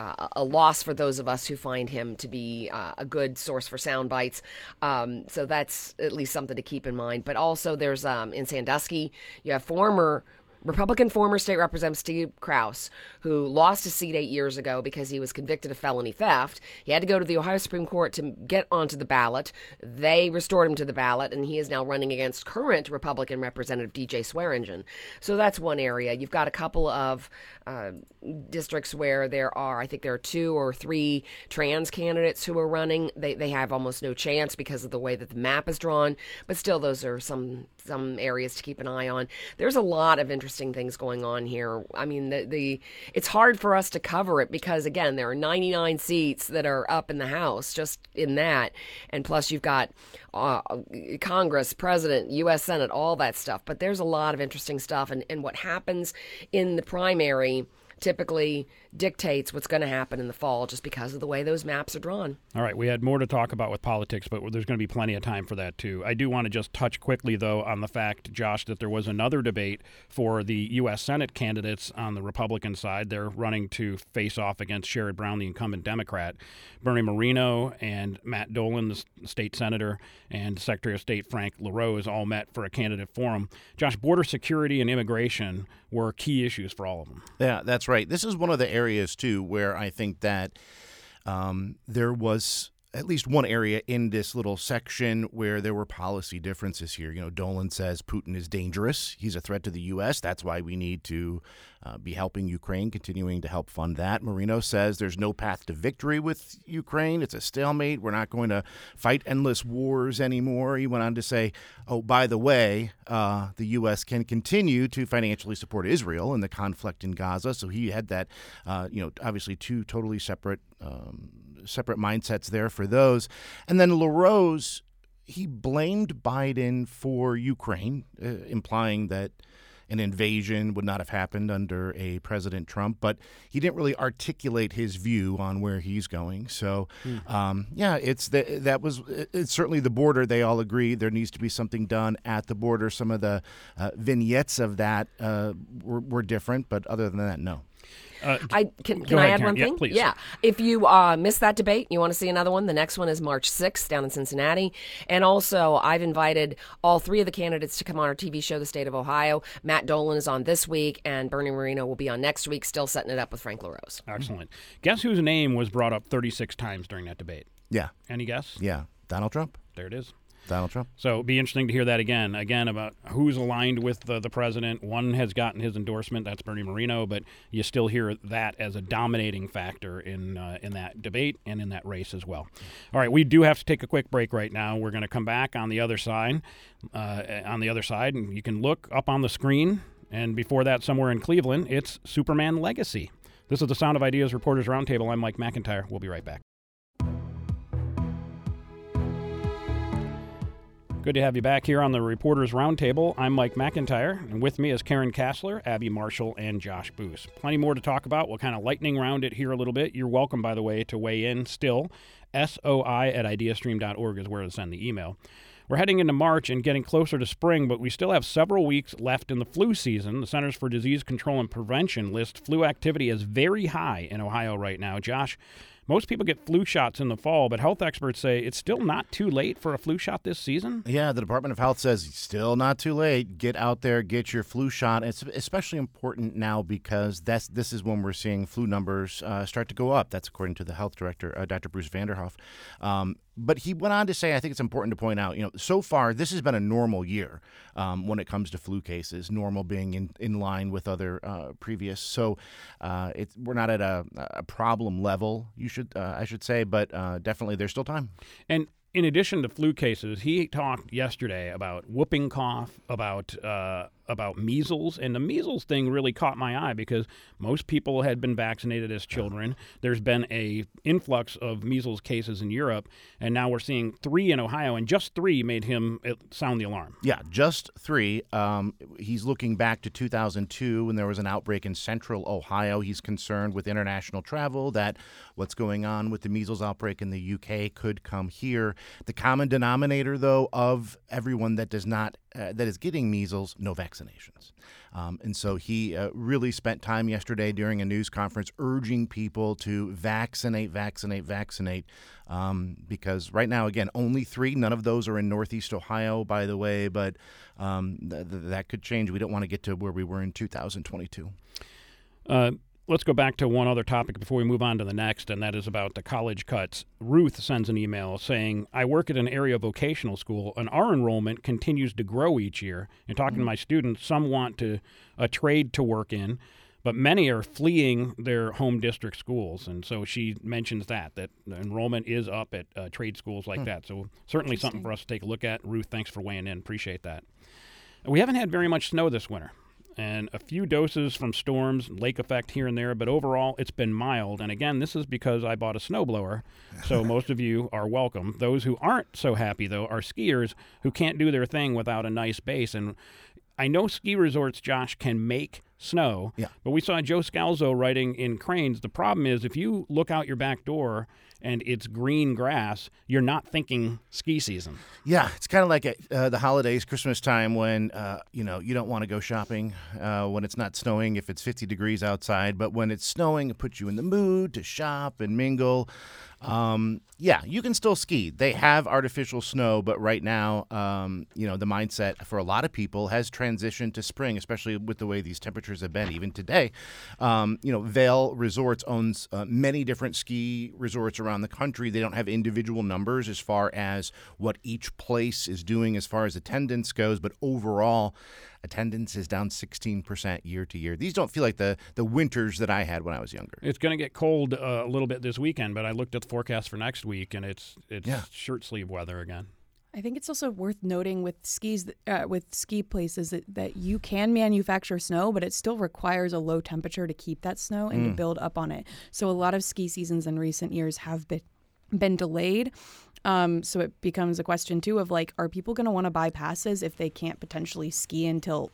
Uh, a loss for those of us who find him to be uh, a good source for sound bites. Um, so that's at least something to keep in mind. But also, there's um, in Sandusky, you have former Republican former state representative Steve Kraus, who lost his seat eight years ago because he was convicted of felony theft. He had to go to the Ohio Supreme Court to get onto the ballot. They restored him to the ballot, and he is now running against current Republican Representative DJ Swearingen. So that's one area. You've got a couple of uh, districts where there are, I think there are two or three trans candidates who are running. They, they have almost no chance because of the way that the map is drawn, but still, those are some some areas to keep an eye on. There's a lot of interesting things going on here. I mean, the, the it's hard for us to cover it because again, there are 99 seats that are up in the House just in that, and plus you've got uh, Congress, President, U.S. Senate, all that stuff. But there's a lot of interesting stuff, and and what happens in the primary typically dictates what's going to happen in the fall just because of the way those maps are drawn. All right, we had more to talk about with politics, but there's going to be plenty of time for that too. I do want to just touch quickly, though, on the fact, Josh, that there was another debate for the U.S. Senate candidates on the Republican side. They're running to face off against Sherrod Brown, the incumbent Democrat. Bernie Moreno and Matt Dolan, the state senator, and Secretary of State Frank LaRose all met for a candidate forum. Josh, border security and immigration were key issues for all of them. Yeah, that's right. This is one of the areas too where I think that um, there was at least one area in this little section where there were policy differences here. You know, Dolan says Putin is dangerous. He's a threat to the U.S. That's why we need to uh, be helping Ukraine, continuing to help fund that. Moreno says there's no path to victory with Ukraine. It's a stalemate. We're not going to fight endless wars anymore. He went on to say, oh, by the way, uh, the U.S. can continue to financially support Israel in the conflict in Gaza. So he had that, uh, you know, obviously two totally separate. Um, separate mindsets there for those. And then LaRose, he blamed Biden for Ukraine, uh, implying that an invasion would not have happened under a President Trump, but he didn't really articulate his view on where he's going. So, mm. um, yeah, it's the, that was it's certainly the border. They all agree there needs to be something done at the border. Some of the uh, vignettes of that uh, were, were different, but other than that, no. Uh, I can, can I ahead, add Karen. one thing? Yeah, please. Yeah. If you uh, missed that debate, you want to see another one. The next one is March 6th down in Cincinnati. And also, I've invited all three of the candidates to come on our TV show, The State of Ohio. Matt Dolan is on this week, and Bernie Moreno will be on next week, still setting it up with Frank LaRose. Excellent. Guess whose name was brought up 36 times during that debate? Yeah. Any guess? Yeah. Donald Trump. There it is. Donald Trump. So it'd be interesting to hear that again, again about who's aligned with the, the president. One has gotten his endorsement, that's Bernie Moreno, but you still hear that as a dominating factor in uh, in that debate and in that race as well. All right, we do have to take a quick break right now. We're going to come back on the other side, uh, on the other side, and you can look up on the screen. And before that, somewhere in Cleveland, it's Superman Legacy. This is the Sound of Ideas Reporters Roundtable. I'm Mike McIntyre. We'll be right back. Good to have you back here on the Reporters Roundtable. I'm Mike McIntyre, and with me is Karen Kasler, Abby Marshall, and Josh Boos. Plenty more to talk about. We'll kind of lightning round it here a little bit. You're welcome, by the way, to weigh in still. SOI at ideastream.org is where to send the email. We're heading into March and getting closer to spring, but we still have several weeks left in the flu season. The Centers for Disease Control and Prevention list flu activity as very high in Ohio right now. Josh, most people get flu shots in the fall, but health experts say it's still not too late for a flu shot this season. Yeah, the Department of Health says still not too late. Get out there, get your flu shot. It's especially important now because that's this is when we're seeing flu numbers uh, start to go up. That's according to the health director, uh, Dr. Bruce Vanderhoff. Um, but he went on to say, I think it's important to point out, you know, so far this has been a normal year um, when it comes to flu cases. Normal being in, in line with other uh, previous. So uh, we're not at a, a problem level. You should uh, I should say, but uh, definitely there's still time. And in addition to flu cases, he talked yesterday about whooping cough, about uh, about measles, and the measles thing really caught my eye because most people had been vaccinated as children. There's been a influx of measles cases in Europe, and now we're seeing three in Ohio, and just three made him uh, sound the alarm. Yeah, just three. Um, he's looking back to 2002 when there was an outbreak in central Ohio. He's concerned with international travel that what's going on with the measles outbreak in the UK could come here. The common denominator, though, of everyone that does not uh, that is getting measles, no vaccinations. Um, and so he uh, really spent time yesterday during a news conference urging people to vaccinate, vaccinate, vaccinate. Um, because right now, again, only three. None of those are in Northeast Ohio, by the way, but um, th- th- that could change. We don't want to get to where we were in 2022. Uh, let's go back to one other topic before we move on to the next, and that is about the college cuts. Ruth sends an email saying, I work at an area vocational school, and our enrollment continues to grow each year. And talking mm-hmm. to my students, some want to a trade to work in, but many are fleeing their home district schools. And so she mentions that, that enrollment is up at uh, trade schools like hmm. that. So certainly something for us to take a look at. Ruth, thanks for weighing in. Appreciate that. We haven't had very much snow this winter and a few doses from storms, lake effect here and there, but overall it's been mild. And again, this is because I bought a snowblower, so most of you are welcome. Those who aren't so happy, though, are skiers who can't do their thing without a nice base. And I know ski resorts, Josh, can make snow, yeah. but we saw Joe Scalzo writing in Crain's. The problem is if you look out your back door and it's green grass, you're not thinking ski season. Yeah, it's kind of like uh, the holidays, Christmas time, when uh, you know you don't want to go shopping uh, when it's not snowing if it's 50 degrees outside, but when it's snowing, it puts you in the mood to shop and mingle. Um, yeah, you can still ski. They have artificial snow, but right now, um, you know, the mindset for a lot of people has transitioned to spring, especially with the way these temperatures have been. Even today, um, you know, Vail Resorts owns uh, many different ski resorts around the country. They don't have individual numbers as far as what each place is doing as far as attendance goes, but overall, attendance is down 16% year to year. These don't feel like the, the winters that I had when I was younger. It's going to get cold uh, a little bit this weekend, but I looked at the forecast for next week and it's it's yeah. shirt sleeve weather again. I think it's also worth noting with skis uh, with ski places that, that you can manufacture snow, but it still requires a low temperature to keep that snow and mm. to build up on it. So a lot of ski seasons in recent years have been been delayed um, so it becomes a question too of like, are people going to want to buy passes if they can't potentially ski until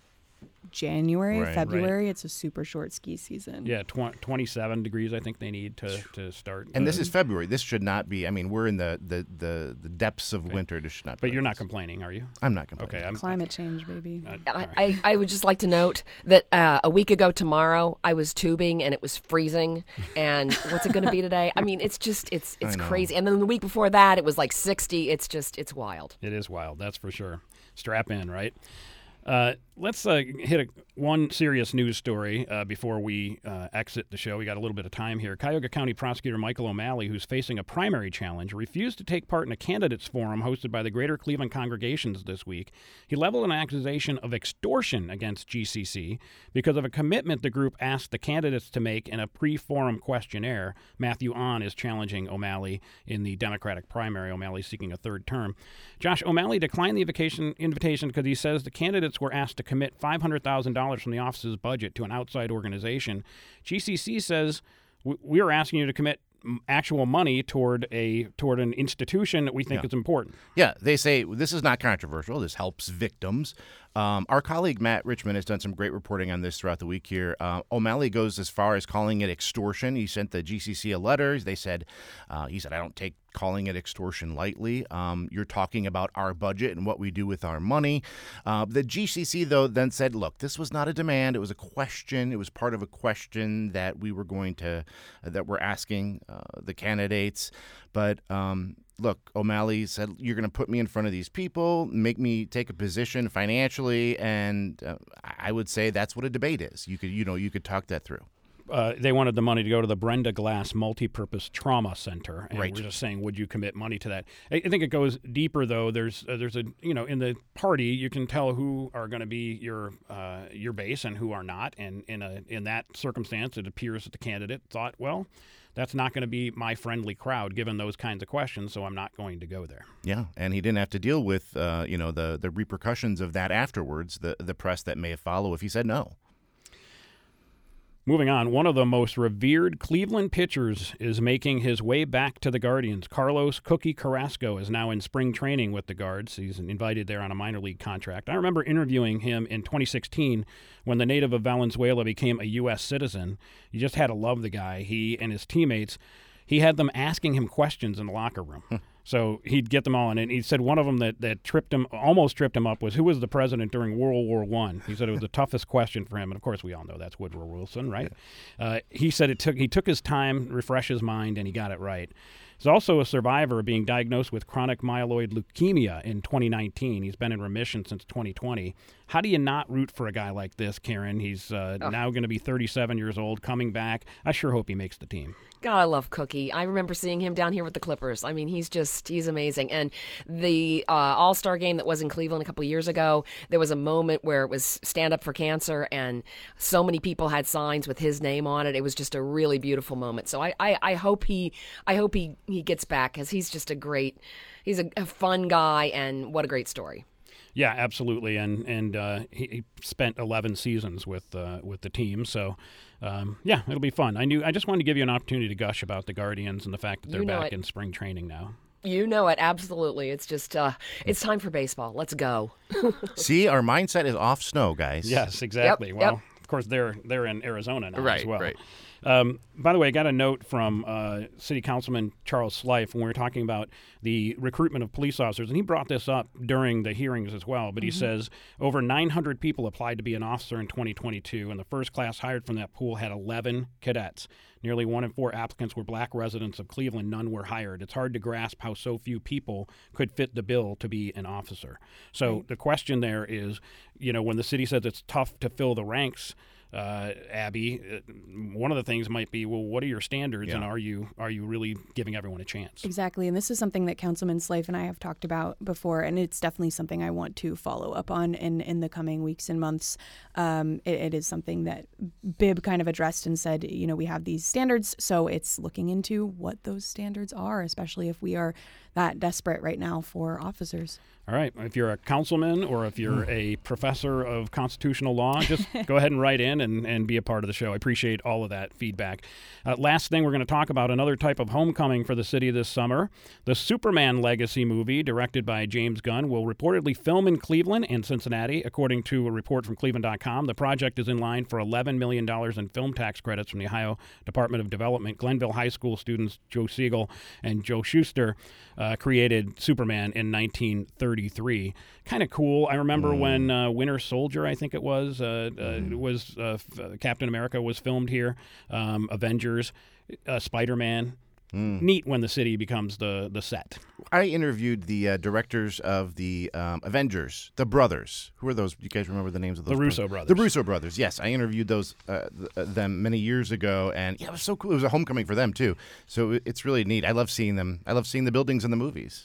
January, Right. February. It's a super short ski season. Yeah, tw- 27 degrees. I think they need to, to start. And this uh, is February. This should not be. I mean, we're in the the, the, the depths of winter. This should not. be But you're not complaining, are you? I'm not complaining. Okay, I'm. Climate change, baby. uh, all I, right. I, I would just like to note that uh, a week ago tomorrow I was tubing and it was freezing. And what's it going to be today? I mean, it's just it's it's crazy. And then the week before that it was like 60. It's just it's wild. It is wild, that's for sure. Strap in, right? Uh, let's uh, hit a, one serious news story uh, before we uh, exit the show. We got a little bit of time here. Cuyahoga County Prosecutor Michael O'Malley, who's facing a primary challenge, refused to take part in a candidates forum hosted by the Greater Cleveland congregations this week. He leveled an accusation of extortion against GCC because of a commitment the group asked the candidates to make in a pre-forum questionnaire. Matthew Ahn is challenging O'Malley in the Democratic primary. O'Malley seeking a third term. Josh O'Malley declined the invitation invitation because he says the candidates were asked to commit $500,000 from the office's budget to an outside organization. GCC says we are asking you to commit actual money toward a toward an institution that we think is important. Yeah, they say this is not controversial. This helps victims. Um, our colleague Matt Richmond has done some great reporting on this throughout the week here. Uh, O'Malley goes as far as calling it extortion. He sent the GCC a letter. They said, uh, he said, I don't take calling it extortion lightly. Um, you're talking about our budget and what we do with our money. Uh, the GCC, though, then said, look, this was not a demand. It was a question. It was part of a question that we were going to, that we're asking uh, the candidates. But um, look, O'Malley said, You're going to put me in front of these people, make me take a position financially. And uh, I would say that's what a debate is. You could, you know, you could talk that through. Uh, they wanted the money to go to the Brenda Glass Multipurpose Trauma Center, and Right. we're just saying, would you commit money to that? I, I think it goes deeper, though. There's uh, there's a you know in the party you can tell who are going to be your uh, your base and who are not, and in a in that circumstance, it appears that the candidate thought, well, that's not going to be my friendly crowd given those kinds of questions, so I'm not going to go there. Yeah, and he didn't have to deal with, uh, you know, the the repercussions of that afterwards. The the press that may follow if he said no. Moving on, one of the most revered Cleveland pitchers is making his way back to the Guardians. Carlos Cookie Carrasco is now in spring training with the Guards. He's invited there on a minor league contract. I remember interviewing him in 2016 when the native of Valenzuela became a U.S. citizen. You just had to love the guy. He and his teammates, he had them asking him questions in the locker room. So he'd get them all in, and he said one of them that, that tripped him, almost tripped him up, was who was the president during World War One. He said it was the toughest question for him, and of course we all know that's Woodrow Wilson, right? Uh, he said it took he took his time, refresh his mind, and he got it right. He's also a survivor of being diagnosed with chronic myeloid leukemia in 2019. He's been in remission since 2020. How do you not root for a guy like this, Karen? He's uh, now going to be 37 years old, coming back. I sure hope he makes the team. God, I love Cookie. I remember seeing him down here with the Clippers. I mean, he's just, he's amazing. And the uh, All Star game that was in Cleveland a couple years ago, there was a moment where it was Stand Up for Cancer, and so many people had signs with his name on it. It was just a really beautiful moment. So I, I, I hope he, I hope he, he gets back because he's just a great, he's a, a fun guy, and what a great story. Yeah, absolutely, and and uh, he, he spent 11 seasons with uh, with the team, so um, yeah, it'll be fun. I knew I just wanted to give you an opportunity to gush about the Guardians and the fact that they're You know back it. in spring training now. You know it, absolutely. It's just, uh, it's time for baseball. Let's go. See, our mindset is off snow, guys. Yes, exactly. yep. Well, of course they're they're in Arizona now as Right, well. right. Um, by the way, I got a note from uh, City Councilman Charles Slife when we were talking about the recruitment of police officers, and he brought this up during the hearings as well. But he says over 900 people applied to be an officer in 2022, and the first class hired from that pool had 11 cadets. Nearly one in four applicants were black residents of Cleveland. None were hired. It's hard to grasp how so few people could fit the bill to be an officer. So the question there is, you know, when the city says it's tough to fill the ranks, uh, Abby, uh, one of the things might be, well, what are your standards, and are you are you really giving everyone a chance? Exactly. And this is something that Councilman Slife and I have talked about before. And it's definitely something I want to follow up on in, in the coming weeks and months. Um, it, it is something that Bibb kind of addressed and said, you know, we have these standards. So it's looking into what those standards are, especially if we are that desperate right now for officers. All right. If you're a councilman or if you're a professor of constitutional law, just go ahead and write in and, and be a part of the show. I appreciate all of that feedback. Uh, last thing, we're going to talk about another type of homecoming for the city this summer. The Superman Legacy movie, directed by James Gunn, will reportedly film in Cleveland and Cincinnati, according to a report from Cleveland.com. The project is in line for $11 million in film tax credits from the Ohio Department of Development. Glenville High School students Joe Siegel and Joe Schuster. uh, created Superman in 1933. Kind of cool. I remember mm. when uh, Winter Soldier, I think it was, uh, mm. was uh, Captain America was filmed here. Um, Avengers, uh, Spider Man. Mm. Neat when the city becomes the the set. I interviewed the uh, directors of the um, Avengers, the brothers. Who are those? You guys remember the names of those? The Russo brothers. The Russo brothers. Yes, I interviewed those uh, th- them many years ago, and yeah, it was so cool. It was a homecoming for them too. So it's really neat. I love seeing them. I love seeing the buildings in the movies.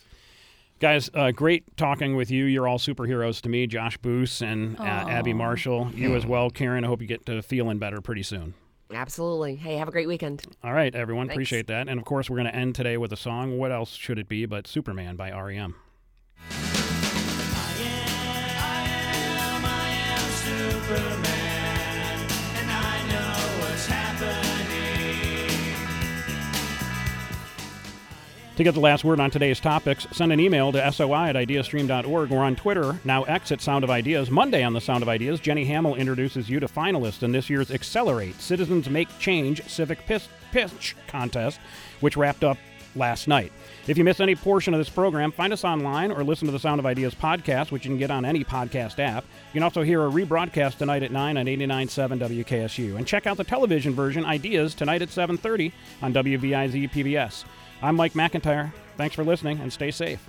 Guys, uh, great talking with you. You're all superheroes to me, Josh Boos and uh, Abby Marshall. You as well, Karen. I hope you get to feeling better pretty soon. Absolutely. Hey, have a great weekend. All right, everyone. Thanks. Appreciate that. And of course, we're going to end today with a song. What else should it be but Superman by REM? To get the last word on today's topics, send an email to soi at ideastream.org or on Twitter, now X at Sound of Ideas. Monday on the Sound of Ideas, Jenny Hamel introduces you to finalists in this year's Accelerate Citizens Make Change Civic Pitch Contest, which wrapped up last night. If you miss any portion of this program, find us online or listen to the Sound of Ideas podcast, which you can get on any podcast app. You can also hear a rebroadcast tonight at 9 on 89.7 WKSU. And check out the television version, Ideas, tonight at 7.30 on WVIZ PBS. I'm Mike McIntyre. Thanks for listening and stay safe.